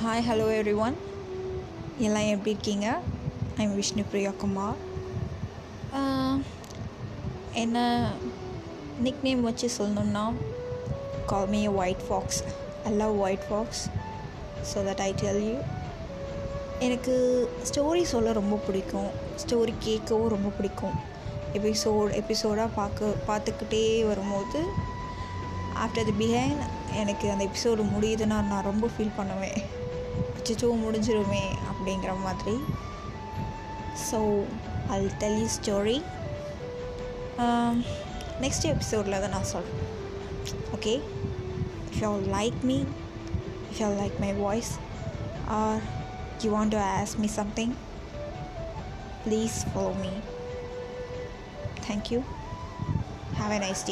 Hi hello every one எல்லாம் எப்படி இருக்கீங்க? ஐம் விஷ்ணு பிரியா குமார் என்ன நிக் நேம் வச்சு சொல்லணுன்னா call me white fox I love white fox so that I tell you எனக்கு ஸ்டோரி சொல்ல ரொம்ப பிடிக்கும். ஸ்டோரி கேட்கவும் ரொம்ப பிடிக்கும். எபிசோட் எபிசோடாக பார்க்க பார்த்துக்கிட்டே வரும்போது ஆஃப்டர் தி பிஹைண்ட் எனக்கு அந்த எபிசோடு முடியுதுன்னா நான் ரொம்ப ஃபீல் பண்ணுவேன். அச்சோ முடிஞ்சிருமே அப்படிங்கிற மாதிரி so I tell you story next எபிசோடில் தான் நான் சொல்கிறேன் okay if you like me if you like my voice or you want to ask me something, please follow me. Thank you. Have a nice day.